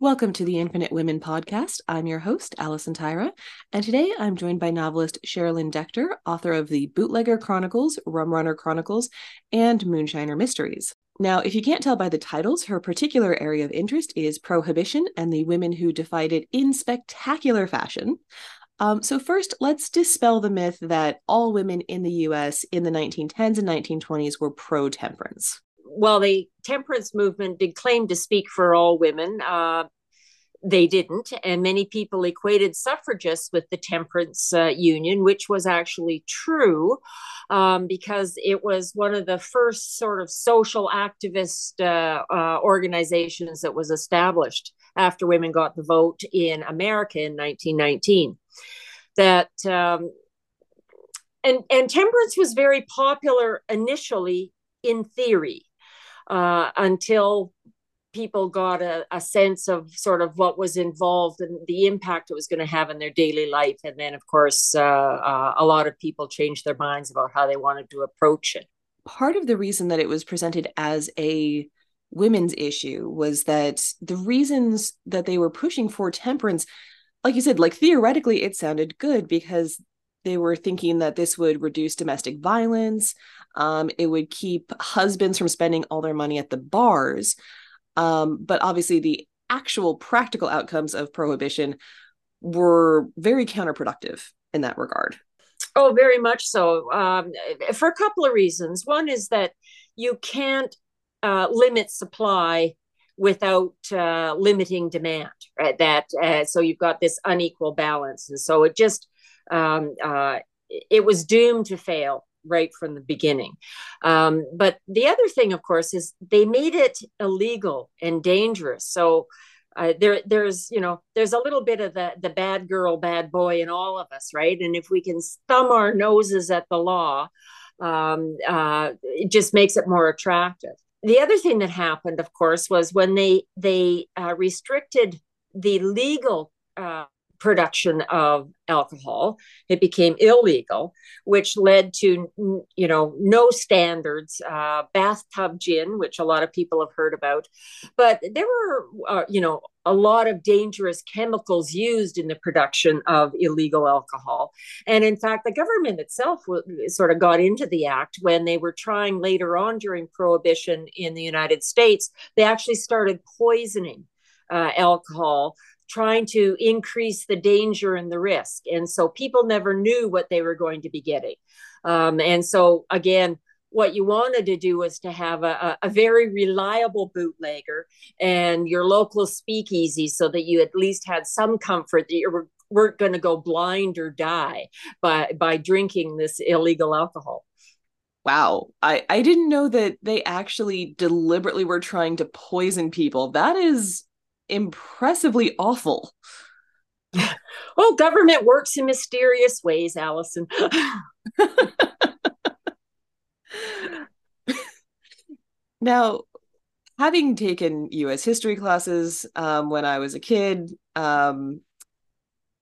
Welcome to the Infinite Women podcast. I'm your host, Allison Tyra, and today I'm joined by novelist Sherilyn Decter, author of the Bootlegger Chronicles, Rum Runner Chronicles, and Moonshiner Mysteries. Now, if you can't tell by the titles, her particular area of interest is prohibition and the women who defied it in spectacular fashion. Um, so, first, let's dispel the myth that all women in the US in the 1910s and 1920s were pro temperance while the temperance movement did claim to speak for all women, uh, they didn't. And many people equated suffragists with the temperance uh, union, which was actually true um, because it was one of the first sort of social activist uh, uh, organizations that was established after women got the vote in America in 1919. That um, and and temperance was very popular initially in theory uh, until people got a, a, sense of sort of what was involved and the impact it was going to have in their daily life. And then, of course, uh, uh, a lot of people changed their minds about how they wanted to approach it. Part of the reason that it was presented as a women's issue was that the reasons that they were pushing for temperance, like you said, like theoretically, it sounded good because they were thinking that this would reduce domestic violence. Um, it would keep husbands from spending all their money at the bars. Um, but obviously, the actual practical outcomes of prohibition were very counterproductive in that regard. Oh, very much so. Um, for a couple of reasons. One is that you can't uh, limit supply without uh, limiting demand. Right? That uh, so you've got this unequal balance, and so it just um, uh, it was doomed to fail right from the beginning. Um, but the other thing, of course, is they made it illegal and dangerous. So uh, there, there's, you know, there's a little bit of the the bad girl, bad boy in all of us, right? And if we can thumb our noses at the law, um, uh, it just makes it more attractive. The other thing that happened, of course, was when they they uh, restricted the legal uh, production of alcohol. It became illegal, which led to you know no standards. Uh, bathtub gin, which a lot of people have heard about, but there were uh, you know a lot of dangerous chemicals used in the production of illegal alcohol. And in fact, the government itself sort of got into the act when they were trying later on during Prohibition in the United States. They actually started poisoning uh, alcohol trying to increase the danger and the risk. And so people never knew what they were going to be getting. Um, and so, again, what you wanted to do was to have a, a, very reliable bootlegger and your local speakeasy so that you at least had some comfort that you were, weren't going to go blind or die by, by drinking this illegal alcohol. Wow. I, I didn't know that they actually deliberately were trying to poison people. That is impressively awful. Oh, government works in mysterious ways, Allison. now, having taken US history classes um, when I was a kid, um,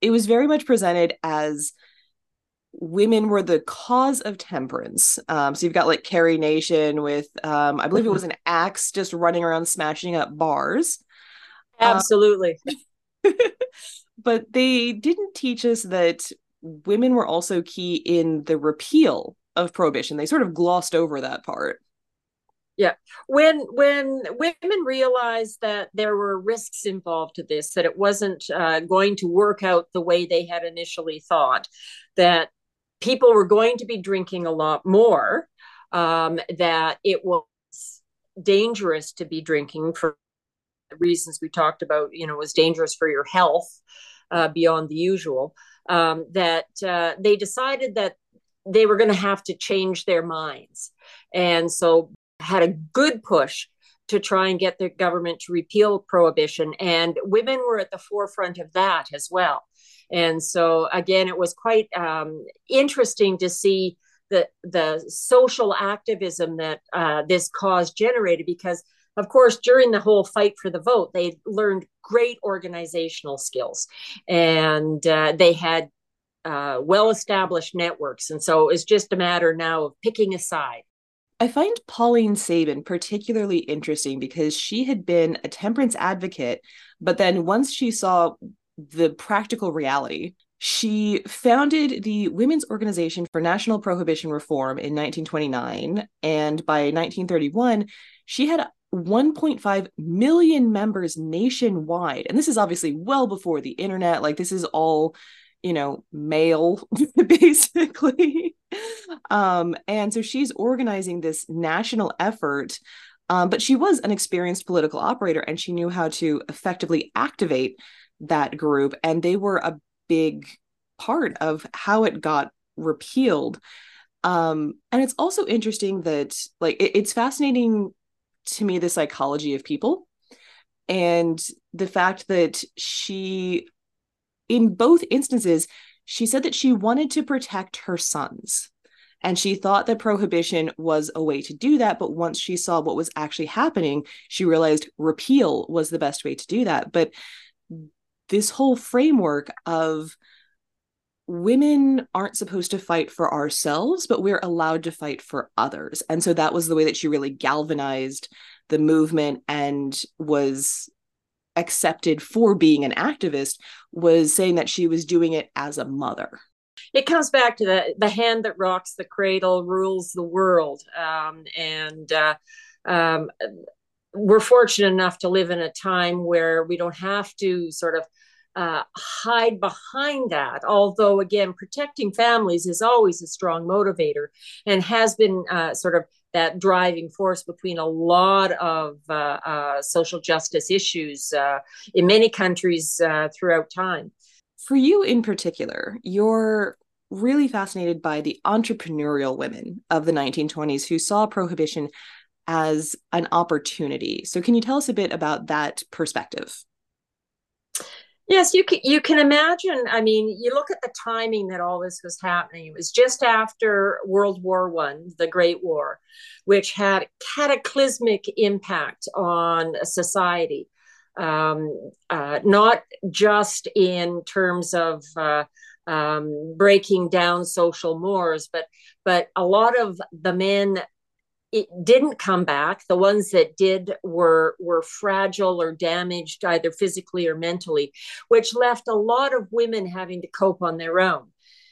it was very much presented as women were the cause of temperance. Um, so you've got like Carrie Nation with, um, I believe it was an axe just running around smashing up bars. Absolutely. Um, but they didn't teach us that women were also key in the repeal of prohibition. They sort of glossed over that part. Yeah. When when women realized that there were risks involved to this, that it wasn't uh, going to work out the way they had initially thought, that people were going to be drinking a lot more, um, that it was dangerous to be drinking for reasons we talked about, you know, was dangerous for your health uh, beyond the usual, um, that uh, they decided that they were going to have to change their minds. And so had a good push to try and get the government to repeal prohibition. And women were at the forefront of that as well. And so, again, it was quite um, interesting to see the, the social activism that uh, this cause generated because of course, during the whole fight for the vote, they learned great organizational skills and uh, they had uh, well established networks. And so it's just a matter now of picking a side. I find Pauline Sabin particularly interesting because she had been a temperance advocate, but then once she saw the practical reality, she founded the Women's Organization for National Prohibition Reform in 1929. And by 1931, she had 1.5 million members nationwide. And this is obviously well before the internet. Like, this is all, you know, mail, basically. um, and so she's organizing this national effort. Um, but she was an experienced political operator and she knew how to effectively activate that group. And they were a big part of how it got repealed. Um, and it's also interesting that, like, it, it's fascinating to me the psychology of people and the fact that she in both instances she said that she wanted to protect her sons and she thought that prohibition was a way to do that. But once she saw what was actually happening she realized repeal was the best way to do that. But this whole framework of women aren't supposed to fight for ourselves, but we're allowed to fight for others. And so that was the way that she really galvanized the movement and was accepted for being an activist was saying that she was doing it as a mother it comes back to the the hand that rocks the cradle rules the world um, and uh, um, we're fortunate enough to live in a time where we don't have to sort of uh, hide behind that. Although, again, protecting families is always a strong motivator and has been uh, sort of that driving force between a lot of uh, uh social justice issues uh, in many countries uh, throughout time. For you in particular, you're really fascinated by the entrepreneurial women of the 1920s who saw prohibition as an opportunity. So, can you tell us a bit about that perspective? Yes, you can. You can imagine. I mean, you look at the timing that all this was happening. It was just after World War One, the Great War, which had cataclysmic impact on society. Um, uh, not just in terms of uh, um, breaking down social mores, but but a lot of the men it didn't come back. The ones that did were were fragile or damaged either physically or mentally, which left a lot of women having to cope on their own.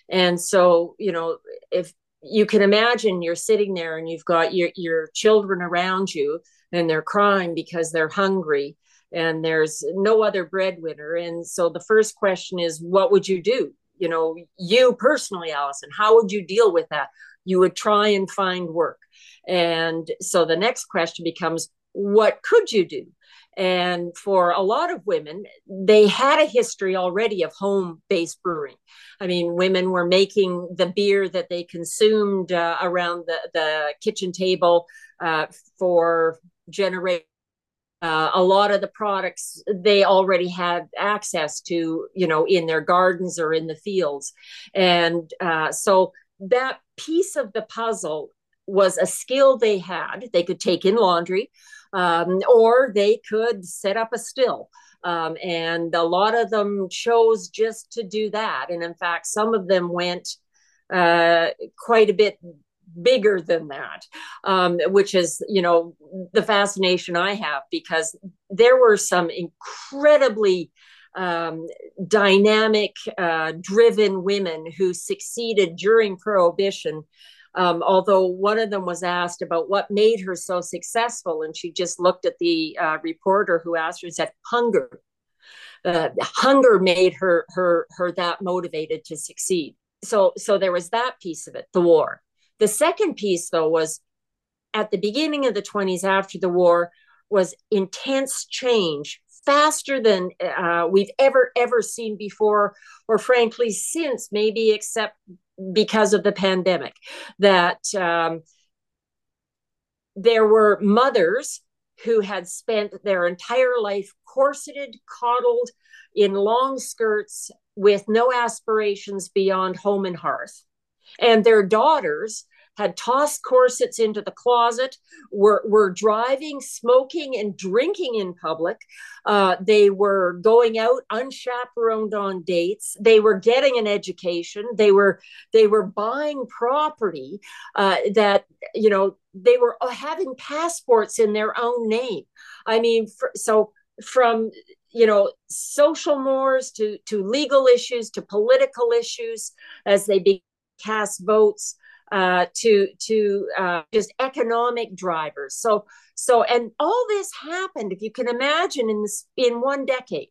And so, you know, if you can imagine you're sitting there and you've got your your children around you and they're crying because they're hungry and there's no other breadwinner and so the first question is what would you do you know you personally allison how would you deal with that you would try and find work and so the next question becomes what could you do? And for a lot of women, they had a history already of home based brewing. I mean, women were making the beer that they consumed uh, around the, the kitchen table uh, for generations. Uh, a lot of the products they already had access to, you know, in their gardens or in the fields. And uh, so that piece of the puzzle was a skill they had. They could take in laundry, um, or they could set up a still. Um, and a lot of them chose just to do that. And in fact, some of them went uh, quite a bit bigger than that, um, which is, you know, the fascination I have because there were some incredibly um, dynamic, uh, driven women who succeeded during Prohibition um, although one of them was asked about what made her so successful, and she just looked at the uh, reporter who asked her and said, "Hunger." Uh, hunger made her her her that motivated to succeed. So so there was that piece of it, the war. The second piece, though, was at the beginning of the 20s after the war was intense change faster than uh, we've ever ever seen before or frankly since maybe except because of the pandemic that um, there were mothers who had spent their entire life corseted, coddled in long skirts with no aspirations beyond home and hearth. And their daughters had tossed corsets into the closet, were, were driving, smoking, and drinking in public. Uh, they were going out unchaperoned on dates. They were getting an education. They were they were buying property uh, that you know they were having passports in their own name. I mean, for, so from you know social mores to to legal issues to political issues as they be cast votes uh, to to uh, just economic drivers. So so and all this happened, if you can imagine, in this in one decade.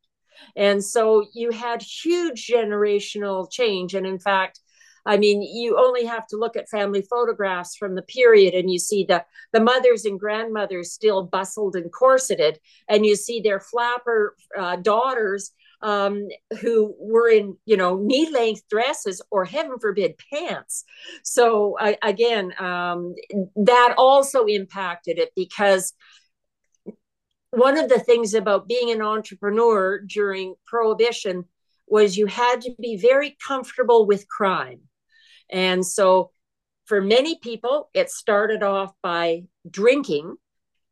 And so you had huge generational change. And in fact, I mean, you only have to look at family photographs from the period and you see the, the mothers and grandmothers still bustled and corseted, and you see their flapper uh, daughters um, who were in, you know, knee length dresses or heaven forbid pants. So I, again, um, that also impacted it because one of the things about being an entrepreneur during prohibition was you had to be very comfortable with crime and so for many people, it started off by drinking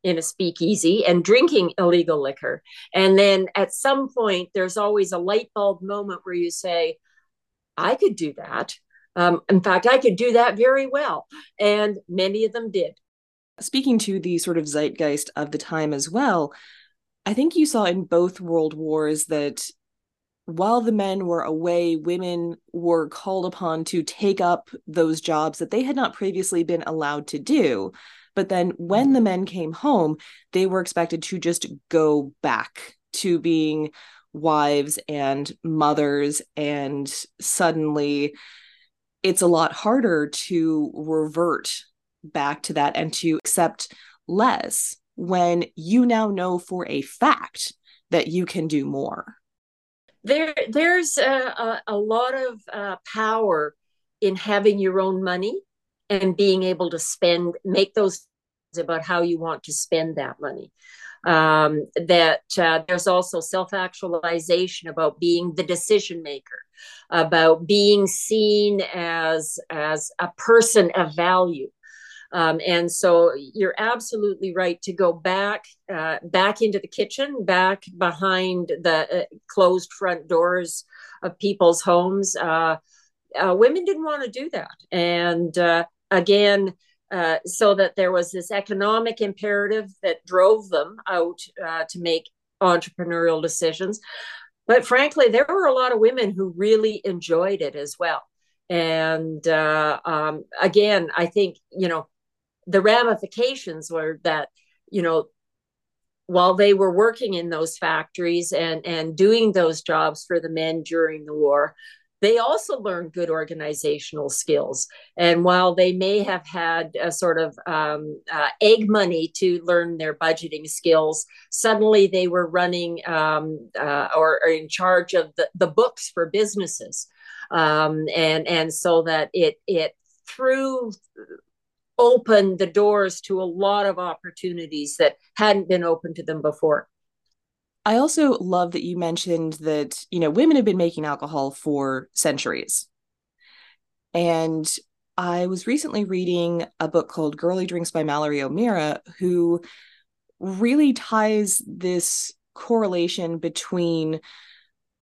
in a speakeasy and drinking illegal liquor. And then at some point, there's always a light bulb moment where you say, I could do that. Um, in fact, I could do that very well. And many of them did. Speaking to the sort of zeitgeist of the time as well, I think you saw in both world wars that while the men were away, women were called upon to take up those jobs that they had not previously been allowed to do. But then when the men came home, they were expected to just go back to being wives and mothers. And suddenly it's a lot harder to revert back to that and to accept less when you now know for a fact that you can do more there there's a, a, a lot of uh, power in having your own money and being able to spend make those about how you want to spend that money um, that uh, there's also self-actualization about being the decision maker about being seen as as a person of value um, and so you're absolutely right to go back uh, back into the kitchen, back behind the uh, closed front doors of people's homes. Uh, uh women didn't want to do that, and uh, again. Uh, so that there was this economic imperative that drove them out to make entrepreneurial decisions. But frankly, there were a lot of women who really enjoyed it as well. And um, again, I think, you know, the ramifications were that you know while they were working in those factories and and doing those jobs for the men during the war they also learned good organizational skills and while they may have had a sort of um, uh, egg money to learn their budgeting skills suddenly they were running um, uh, or, or, in charge of the, the books for businesses um, and and so that it it through opened the doors to a lot of opportunities that hadn't been open to them before. I also love that you mentioned that, you know, women have been making alcohol for centuries. And I was recently reading a book called Girly Drinks by Mallory O'Meara, who really ties this correlation between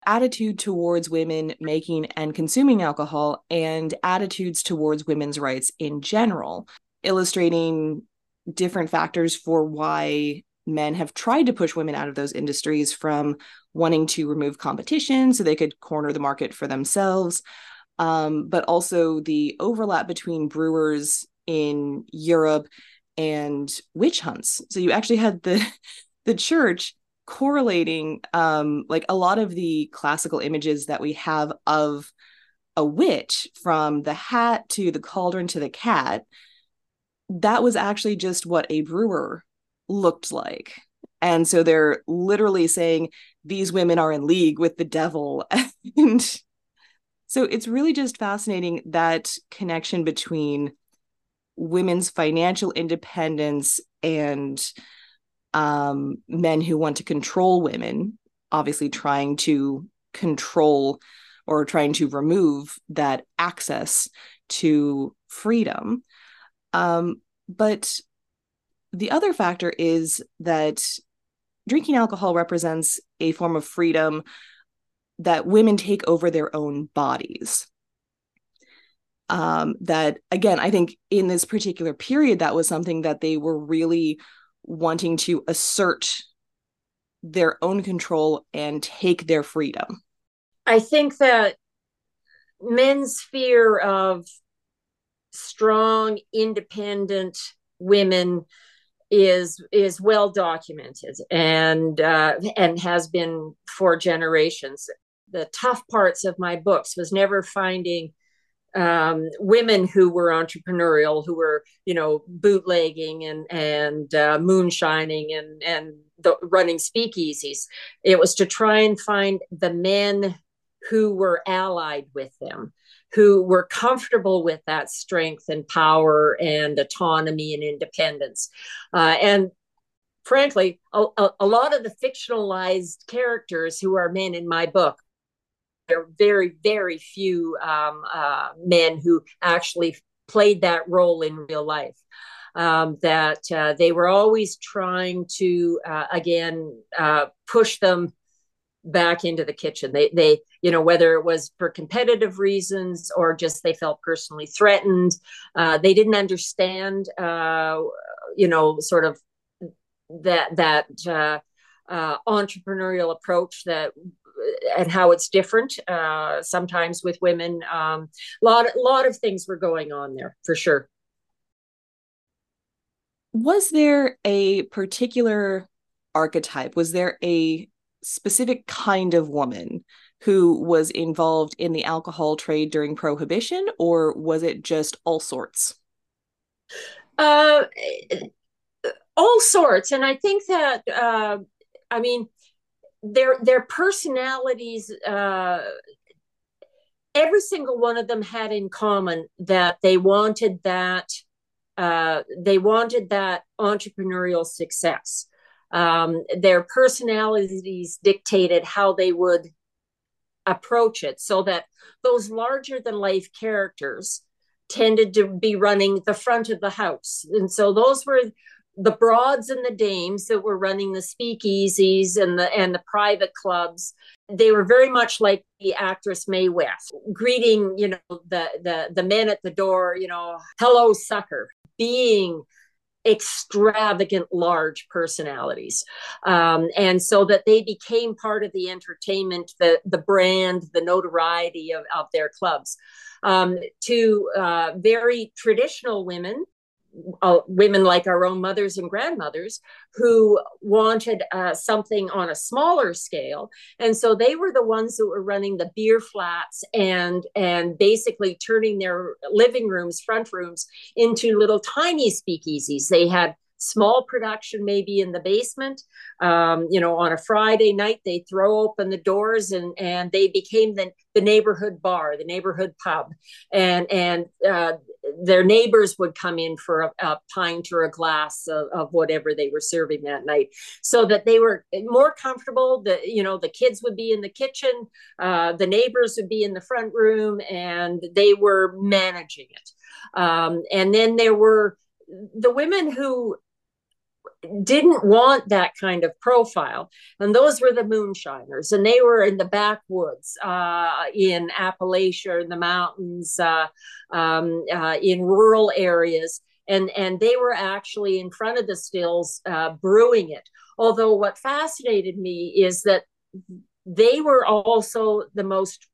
attitude towards women making and consuming alcohol and attitudes towards women's rights in general, illustrating different factors for why men have tried to push women out of those industries from wanting to remove competition so they could corner the market for themselves um, but also the overlap between brewers in Europe and witch hunts. So you actually had the the church correlating um like a lot of the classical images that we have of a witch from the hat to the cauldron to the cat that was actually just what a brewer looked like and so they're literally saying these women are in league with the devil and so it's really just fascinating that connection between women's financial independence and um, men who want to control women, obviously trying to control or trying to remove that access to freedom. Um, but the other factor is that drinking alcohol represents a form of freedom that women take over their own bodies. Um, that again, I think in this particular period, that was something that they were really wanting to assert their own control and take their freedom. I think that men's fear of strong, independent women is is well documented and uh, and has been for generations. The tough parts of my books was never finding um, women who were entrepreneurial, who were you know bootlegging and and uh, moonshining and and the, running speakeasies. It was to try and find the men who were allied with them, who were comfortable with that strength and power and autonomy and independence. Uh, and frankly, a, a, lot of the fictionalized characters who are men in my book there are very, very few um, uh, men who actually played that role in real life. Um, that uh, they were always trying to, uh, again, uh, push them back into the kitchen. They, they, you know, whether it was for competitive reasons or just they felt personally threatened, uh, they didn't understand, uh, you know, sort of that that uh, uh, entrepreneurial approach that and how it's different uh, sometimes with women. A um, lot, lot of things were going on there for sure. Was there a particular archetype? Was there a specific kind of woman who was involved in the alcohol trade during prohibition or was it just all sorts? Uh, all sorts. And i think that uh, i mean their their personalities uh, every single one of them had in common that they wanted that uh, they wanted that entrepreneurial success um, their personalities dictated how they would approach it so that those larger than life characters tended to be running the front of the house. And so those were the broads and the dames that were running the speakeasies and the and the private clubs. They were very much like the actress Mae West, greeting, you know, the the the men at the door, you know, hello sucker, being extravagant large personalities. Um, and so that they became part of the entertainment the the brand the notoriety of, of their clubs. Um, to uh, very traditional women uh, women like our own mothers and grandmothers who wanted uh, something on a smaller scale. And so they were the ones that were running the beer flats and and basically turning their living rooms front rooms into little tiny speakeasies. They had small production maybe in the basement. Um, you know on a friday night they throw open the doors and and they became the, the neighborhood bar the neighborhood pub. And and uh, their neighbors would come in for a, a pint or a glass of, of, whatever they were serving that night. So that they were more comfortable the you know the kids would be in the kitchen uh, the neighbors would be in the front room and they were managing it. Um, and then there were the women who didn't want that kind of profile. And those were the moonshiners. And they were in the backwoods, uh, in Appalachia, in the mountains, uh, um, uh, in rural areas. And, and they were actually in front of the stills uh, brewing it. Although what fascinated me is that they were also the most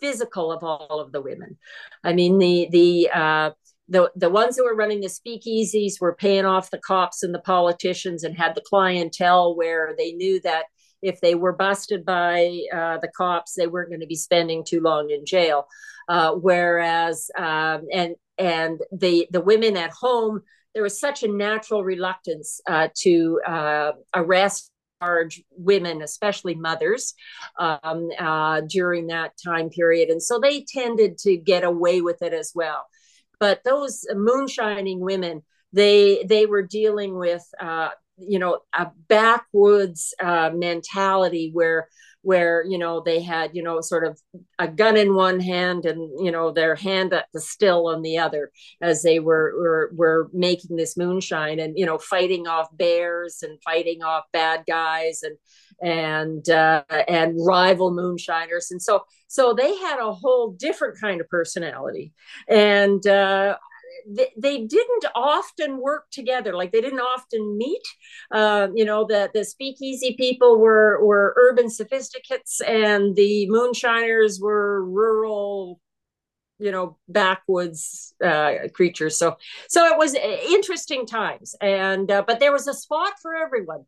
physical of all of the women. I mean, the the uh, the the ones that were running the speakeasies were paying off the cops and the politicians and had the clientele where they knew that if they were busted by uh, the cops, they weren't going to be spending too long in jail. Uh, whereas um, and and the the women at home, there was such a natural reluctance uh, to uh, arrest large women, especially mothers, um, uh, during that time period, and so they tended to get away with it as well. But those moonshining women, they they were dealing with uh, you know a backwoods uh, mentality where where you know they had you know sort of a gun in one hand and you know their hand at the still on the other as they were were, were making this moonshine and you know fighting off bears and fighting off bad guys and and uh, and rival moonshiners. And so so they had a whole different kind of personality. And uh, they, didn't often work together. Like they didn't often meet. Uh, you know the the speakeasy people were were urban sophisticates and the moonshiners were rural you know backwoods uh, creatures. So so it was interesting times. And uh, but there was a spot for everyone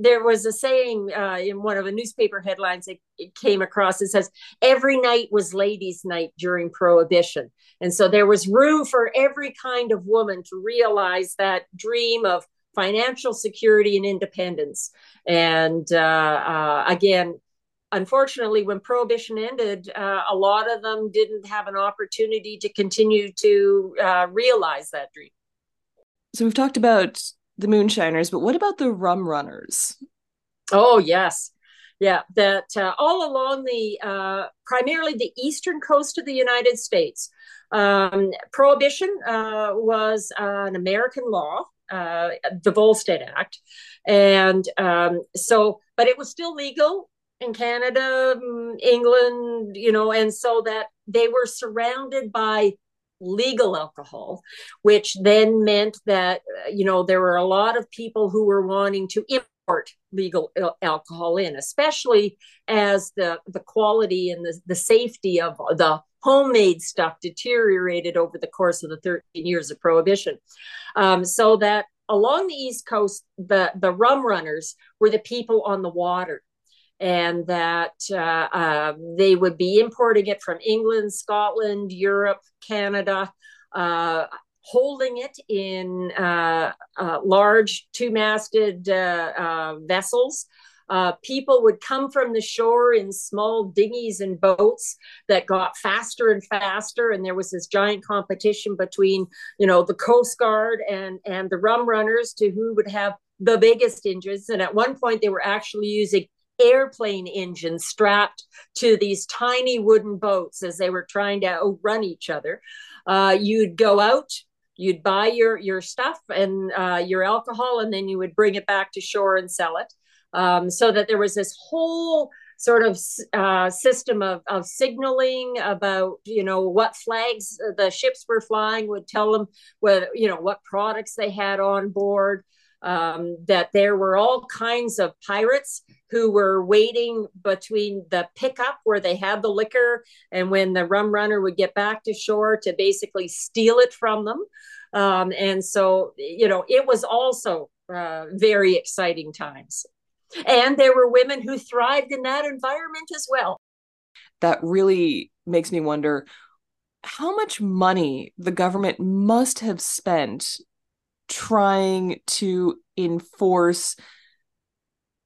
there was a saying uh, in one of the newspaper headlines that came across it says every night was ladies night during prohibition. And so there was room for every kind of woman to realize that dream of financial security and independence. And uh, uh, again unfortunately when prohibition ended uh, a lot of them didn't have an opportunity to continue to uh, realize that dream. So we've talked about the moonshiners, but what about the rum runners? Oh, yes. Yeah, that uh, all along the uh, primarily the eastern coast of the United States, um, prohibition uh, was an American law, uh, the Volstead Act, and um, so, but it was still legal in Canada, mm, England, you know, and so that they were surrounded by legal alcohol, which then meant that, uh, you know, there were a lot of people who were wanting to import legal alcohol in, especially as the, the quality and the, the safety of the homemade stuff deteriorated over the course of the 13 years of prohibition. Um, so that along the East Coast, the, the rum runners were the people on the water and that uh, uh, they would be importing it from England, Scotland, Europe, Canada, uh, holding it in uh, uh, large two masted uh, vessels. people would come from the shore in small dinghies and boats that got faster and faster, and there was this giant competition between, you know, the Coast Guard and and the rum runners to who would have the biggest engines. And at one point, they were actually using airplane engines strapped to these tiny wooden boats as they were trying to outrun each other. Uh, you'd go out, you'd buy your your stuff and uh, your alcohol, and then you would bring it back to shore and sell it. Um, so that there was this whole sort of uh, system of, of signaling about you know what flags the ships were flying would tell them what you know what products they had on board um, that there were all kinds of pirates who were waiting between the pickup where they had the liquor and when the rum runner would get back to shore to basically steal it from them. Um, and so, you know, it was also uh, very exciting times. And there were women who thrived in that environment as well. That really makes me wonder how much money the government must have spent trying to enforce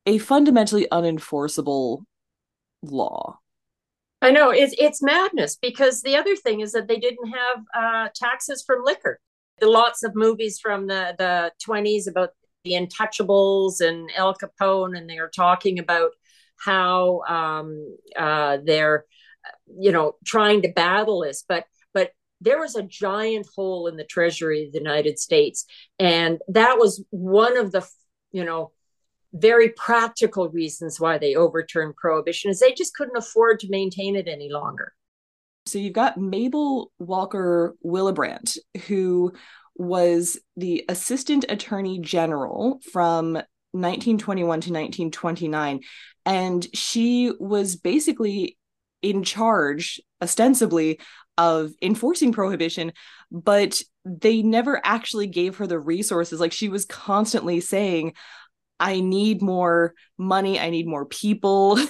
a fundamentally unenforceable law. I know it's it's madness because the other thing is that they didn't have uh, taxes from liquor. The lots of movies from the the twenties about the Untouchables and Al Capone, and they are talking about how um, uh, they're you know trying to battle this, but there was a giant hole in the treasury of the United States. And that was one of the, you know, very practical reasons why they overturned prohibition is they just couldn't afford to maintain it any longer. So you've got Mabel Walker Willebrandt, who was the assistant attorney general from 1921 to 1929. And she was basically in charge, ostensibly, of enforcing prohibition, but they never actually gave her the resources. Like she was constantly saying, I need more money, I need more people.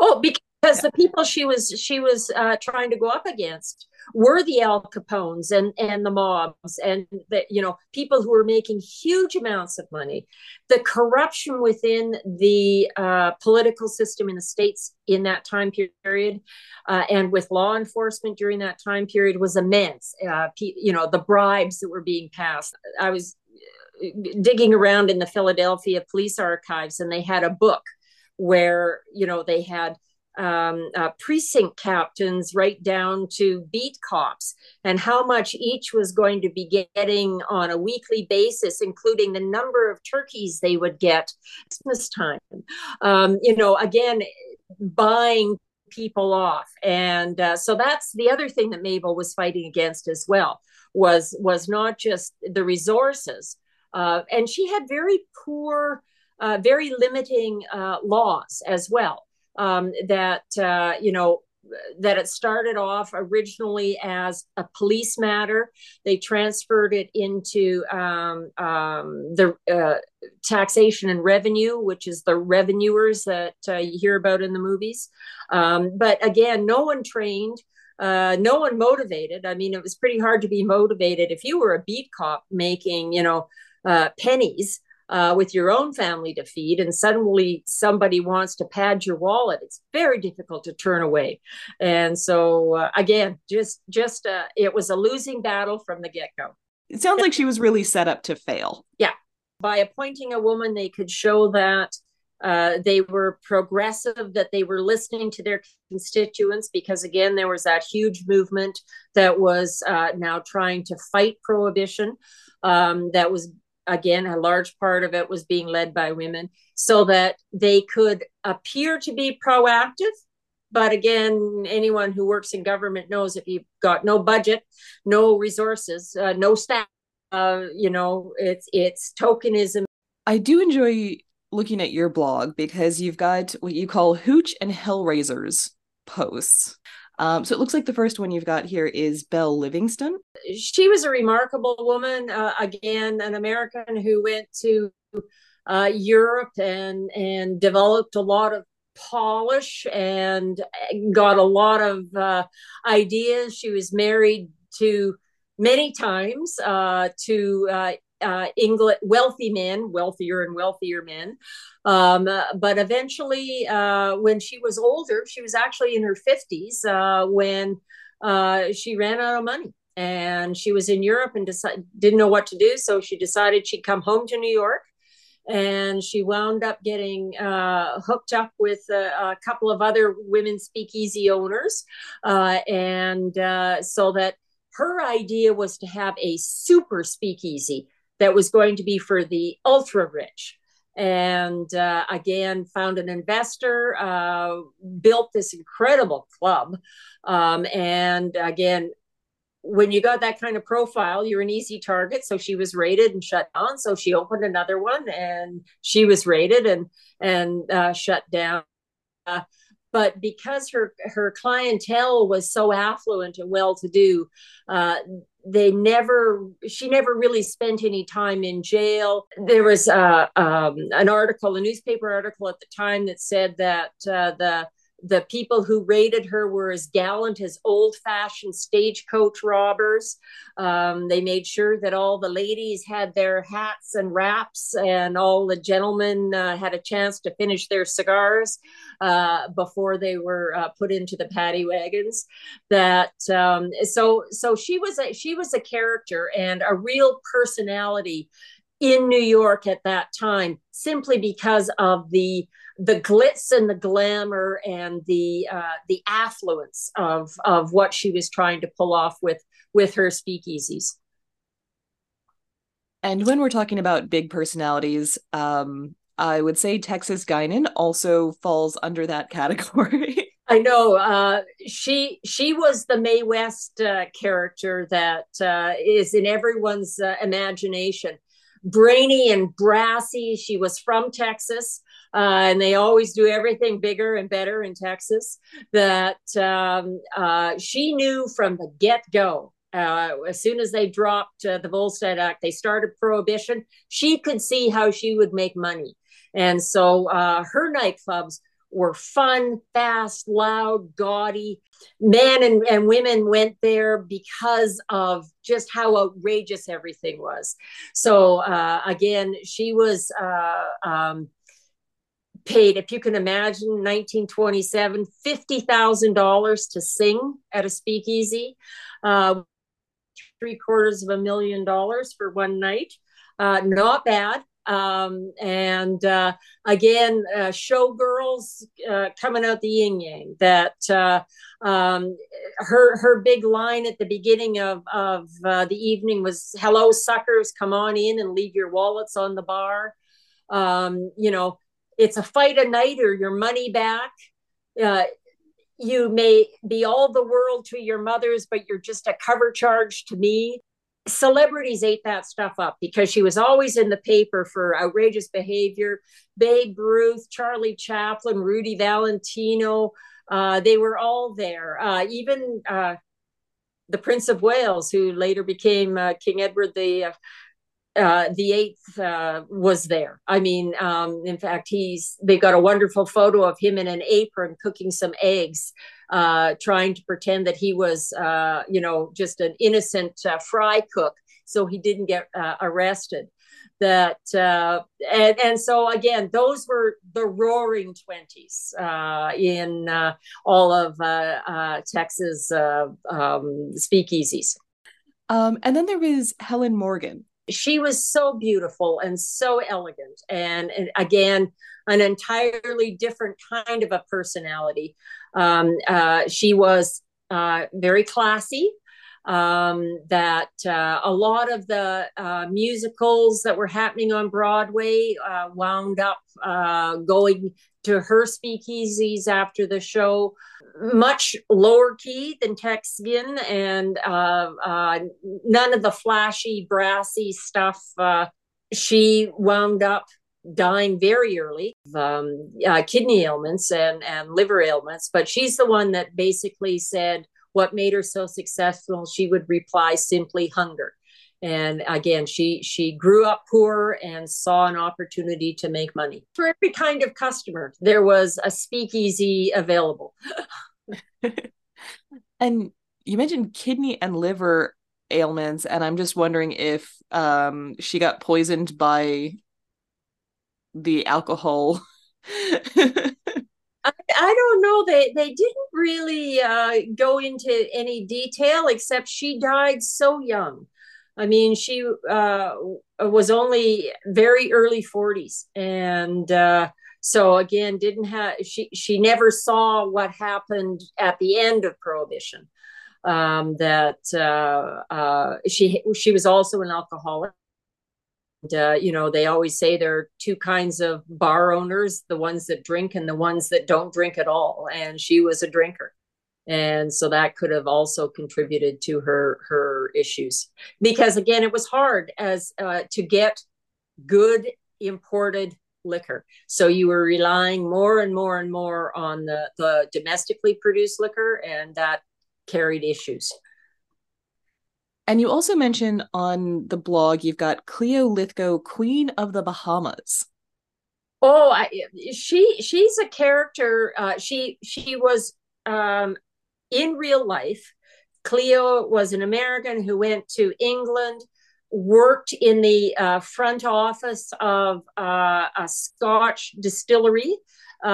Oh, because because the people she was she was uh, trying to go up against were the Al Capones and and the mobs and the you know people who were making huge amounts of money. The corruption within the uh, political system in the states in that time period, uh, and with law enforcement during that time period was immense. Uh, you know the bribes that were being passed. I was uh, digging around in the Philadelphia police archives, and they had a book where you know they had um, uh, precinct captains right down to beat cops and how much each was going to be getting on a weekly basis, including the number of turkeys they would get Christmas time. Um, you know, again, buying people off, and uh, so that's the other thing that Mabel was fighting against as well was was not just the resources, uh, and she had very poor. Uh, very limiting uh, laws as well um, that uh, you know that it started off originally as a police matter. They transferred it into um, um, the uh, taxation and revenue, which is the revenuers that uh, you hear about in the movies. Um, but again, no one trained. Uh, no one motivated. I mean, it was pretty hard to be motivated if you were a beat cop making, you know, uh, pennies uh, with your own family to feed, and suddenly somebody wants to pad your wallet, it's very difficult to turn away. And so, uh, again, just just uh, it was a losing battle from the get go. It sounds like she was really set up to fail. Yeah, by appointing a woman, they could show that. Uh, they were progressive, that they were listening to their constituents, because again, there was that huge movement that was uh, now trying to fight prohibition, um, that was again, a large part of it was being led by women so that they could appear to be proactive. But again, anyone who works in government knows if you've got no budget, no resources, uh, no staff, uh, you know, it's it's tokenism. I do enjoy looking at your blog because you've got what you call hooch and hellraisers posts. Um, so it looks like the first one you've got here is Belle Livingston. She was a remarkable woman. Uh, again, an American who went to uh, Europe and and developed a lot of polish and got a lot of uh, ideas. She was married to many times uh, to uh, uh, England, wealthy men, wealthier and wealthier men. Um, uh, but eventually, uh, when she was older, she was actually in her 50s uh, when uh, she ran out of money. And she was in Europe and decided, didn't know what to do. So she decided she'd come home to New York. And she wound up getting uh, hooked up with a, a, couple of other women speakeasy owners. and so that her idea was to have a super speakeasy that was going to be for the ultra rich and uh, again found an investor uh, built this incredible club. Um, and again when you got that kind of profile you're an easy target. So she was rated and shut down. So she opened another one and she was rated and and uh, shut down. Uh, but because her her clientele was so affluent and well to do uh, they never she never really spent any time in jail. There was uh, um, an article a newspaper article at the time that said that uh, the the people who raided her were as gallant as old fashioned stagecoach robbers. Um, they made sure that all the ladies had their hats and wraps, and all the gentlemen uh, had a chance to finish their cigars uh, before they were uh, put into the paddy wagons. That um, so so she was a she was a character and a real personality in New York at that time, simply because of the the glitz and the glamour and the uh, the affluence of of what she was trying to pull off with with her speakeasies. And when we're talking about big personalities, um, I would say Texas Guinan also falls under that category. I know uh, she she was the Mae West uh, character that uh, is in everyone's uh, imagination. Brainy and brassy. She was from Texas uh, and they always do everything bigger and better in Texas. That um, uh, she knew from the get go. Uh, as soon as they dropped uh, the Volstead Act, they started prohibition. She could see how she would make money, and so uh, her nightclubs were fun, fast, loud, gaudy. Men and, and women went there because of just how outrageous everything was. So uh, again, she was uh, um, paid, if you can imagine, 1927, $50,000 to sing at a speakeasy, uh, three quarters of a million dollars for one night. Uh, not bad. Um, and uh, again, uh, showgirls uh, coming out the yin yang. That uh, um, her her big line at the beginning of of uh, the evening was "Hello, suckers, come on in and leave your wallets on the bar." Um, you know, it's a fight a night or your money back. Uh, you may be all the world to your mothers, but you're just a cover charge to me celebrities ate that stuff up because she was always in the paper for outrageous behavior. Babe Ruth, Charlie Chaplin, Rudy Valentino, uh, they were all there. Uh, even uh, the Prince of Wales, who later became uh, King Edward the uh, uh, the eighth was there. I mean, um, in fact, he's they got a wonderful photo of him in an apron cooking some eggs uh, trying to pretend that he was, uh, you know, just an innocent uh, fry cook, so he didn't get uh, arrested. That uh, and and so again, those were the roaring twenties uh, in all of Texas um, speakeasies. Um, and then there was Helen Morgan, she was so beautiful and so elegant and, and, again an entirely different kind of a personality um, uh, she was uh, very classy um, that uh, a lot of the uh, musicals that were happening on broadway uh, wound up uh, going to her speakeasies after the show much lower key than Texian and uh, uh, none of the flashy, brassy stuff. She wound up dying very early um, kidney ailments and, and liver ailments, but she's the one that basically said what made her so successful. She would reply simply hunger. And again, she she grew up poor and saw an opportunity to make money. For every kind of customer, there was a speakeasy available. and you mentioned kidney and liver ailments, and I'm just wondering if um, she got poisoned by the alcohol. I, I don't know. They they didn't really uh, go into any detail, except she died so young. I mean, she uh, was only very early 40s, and uh, so again didn't have she she never saw what happened at the end of prohibition um, that uh, uh, she she was also an alcoholic uh, you know they always say there are two kinds of bar owners the ones that drink and the ones that don't drink at all and she was a drinker and so that could have also contributed to her her issues because again it was hard as uh, to get good imported liquor. So you were relying more and more and more on the, the domestically produced liquor, and that carried issues. And you also mentioned on the blog you've got Cleo Lythgoe, Queen of the Bahamas. Oh, I, she she's a character. Uh, she she was um, in real life. Cleo was an American who went to England worked in the uh, front office of uh, a Scotch distillery, uh,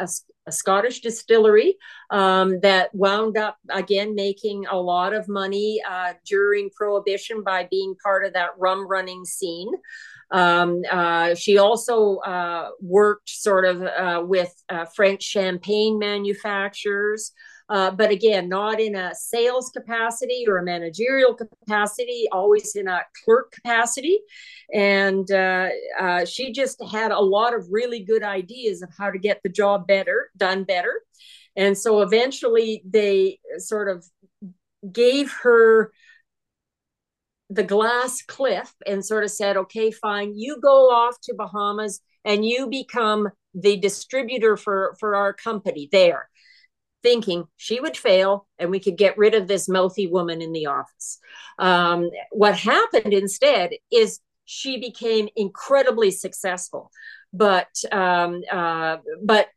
a, a, Scottish distillery um, that wound up again making a lot of money uh, during Prohibition by being part of that rum running scene. Um, uh, she also uh, worked sort of with French champagne manufacturers. Uh, but again, not in a sales capacity or a managerial capacity, always in a clerk capacity. And uh, uh, she just had a lot of really good ideas of how to get the job better, done better. And so eventually they sort of gave her the glass cliff and sort of said, okay, fine, you go off to Bahamas and you become the distributor for, for our company there thinking she would fail and we could get rid of this mouthy woman in the office. Um, what happened instead is she became incredibly successful, but um, uh, but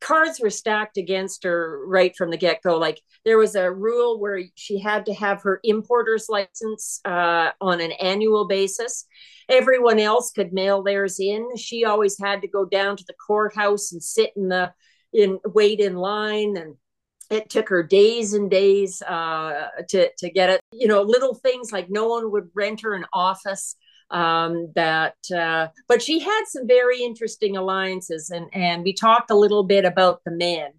cards were stacked against her right from the get go. Like there was a rule where she had to have her importer's license uh, on an annual basis. Everyone else could mail theirs in. She always had to go down to the courthouse and sit in the in wait in line and it took her days and days uh, to to get it. You know, little things like no one would rent her an office. um, that uh, but she had some very interesting alliances and and we talked a little bit about the men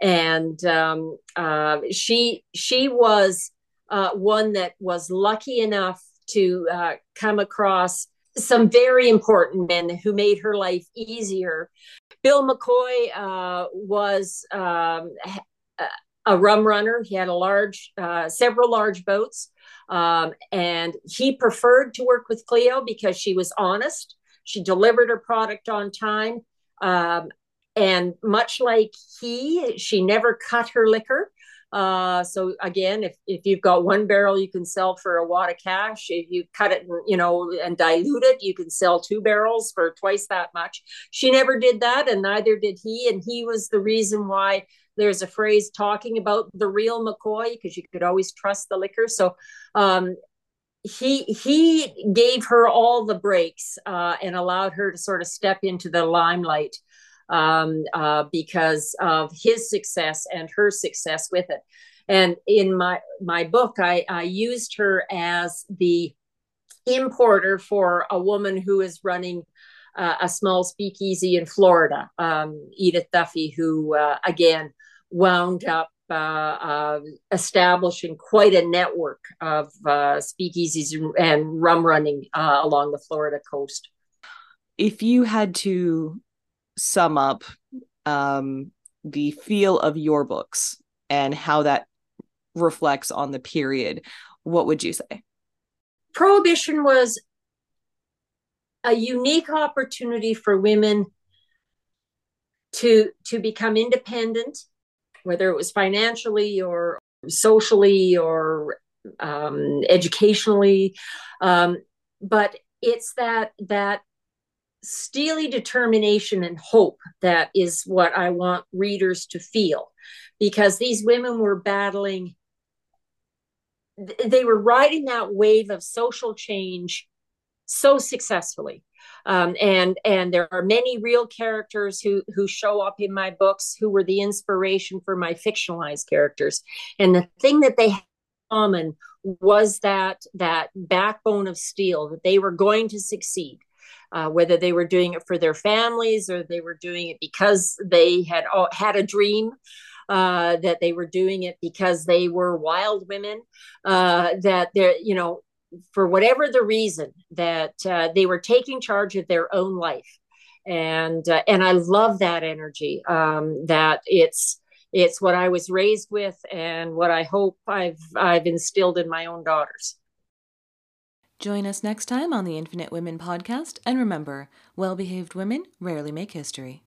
and um, uh, she she was uh, one that was lucky enough to uh, come across some very important men who made her life easier. Bill McCoy uh, was um, a rum runner. He had a large, uh, several large boats, um, and he preferred to work with Cleo because she was honest. She delivered her product on time, um, and much like he, she never cut her liquor. Uh, so again, if, if you've got one barrel you can sell for a wad of cash, if you cut it, you know, and dilute it, you can sell two barrels for twice that much. She never did that, and neither did he. And he was the reason why there's a phrase talking about the real McCoy because you could always trust the liquor. So um, he he gave her all the breaks uh, and allowed her to sort of step into the limelight um, uh, because of his success and her success with it. And in my my book, I, I used her as the importer for a woman who is running uh, a small speakeasy in Florida, um, Edith Duffy, who uh, again wound up uh, uh, establishing quite a network of uh, speakeasies and rum running uh, along the Florida coast. If you had to sum up um, the feel of your books and how that reflects on the period, what would you say? Prohibition was a unique opportunity for women to to become independent, whether it was financially or socially or um, educationally. Um, but it's that that steely determination and hope that is what I want readers to feel. Because these women were battling they were riding that wave of social change so successfully. Um, and and there are many real characters who who show up in my books who were the inspiration for my fictionalized characters. And the thing that they had in common was that that backbone of steel that they were going to succeed uh, whether they were doing it for their families or they were doing it because they had had a dream uh, that they were doing it because they were wild women uh, that they're you know for whatever the reason that uh, they were taking charge of their own life. And uh, and i love that energy um, that it's it's what i was raised with and what i hope i've i've instilled in my own daughters Join us next time on the Infinite Women podcast, and remember well behaved women rarely make history.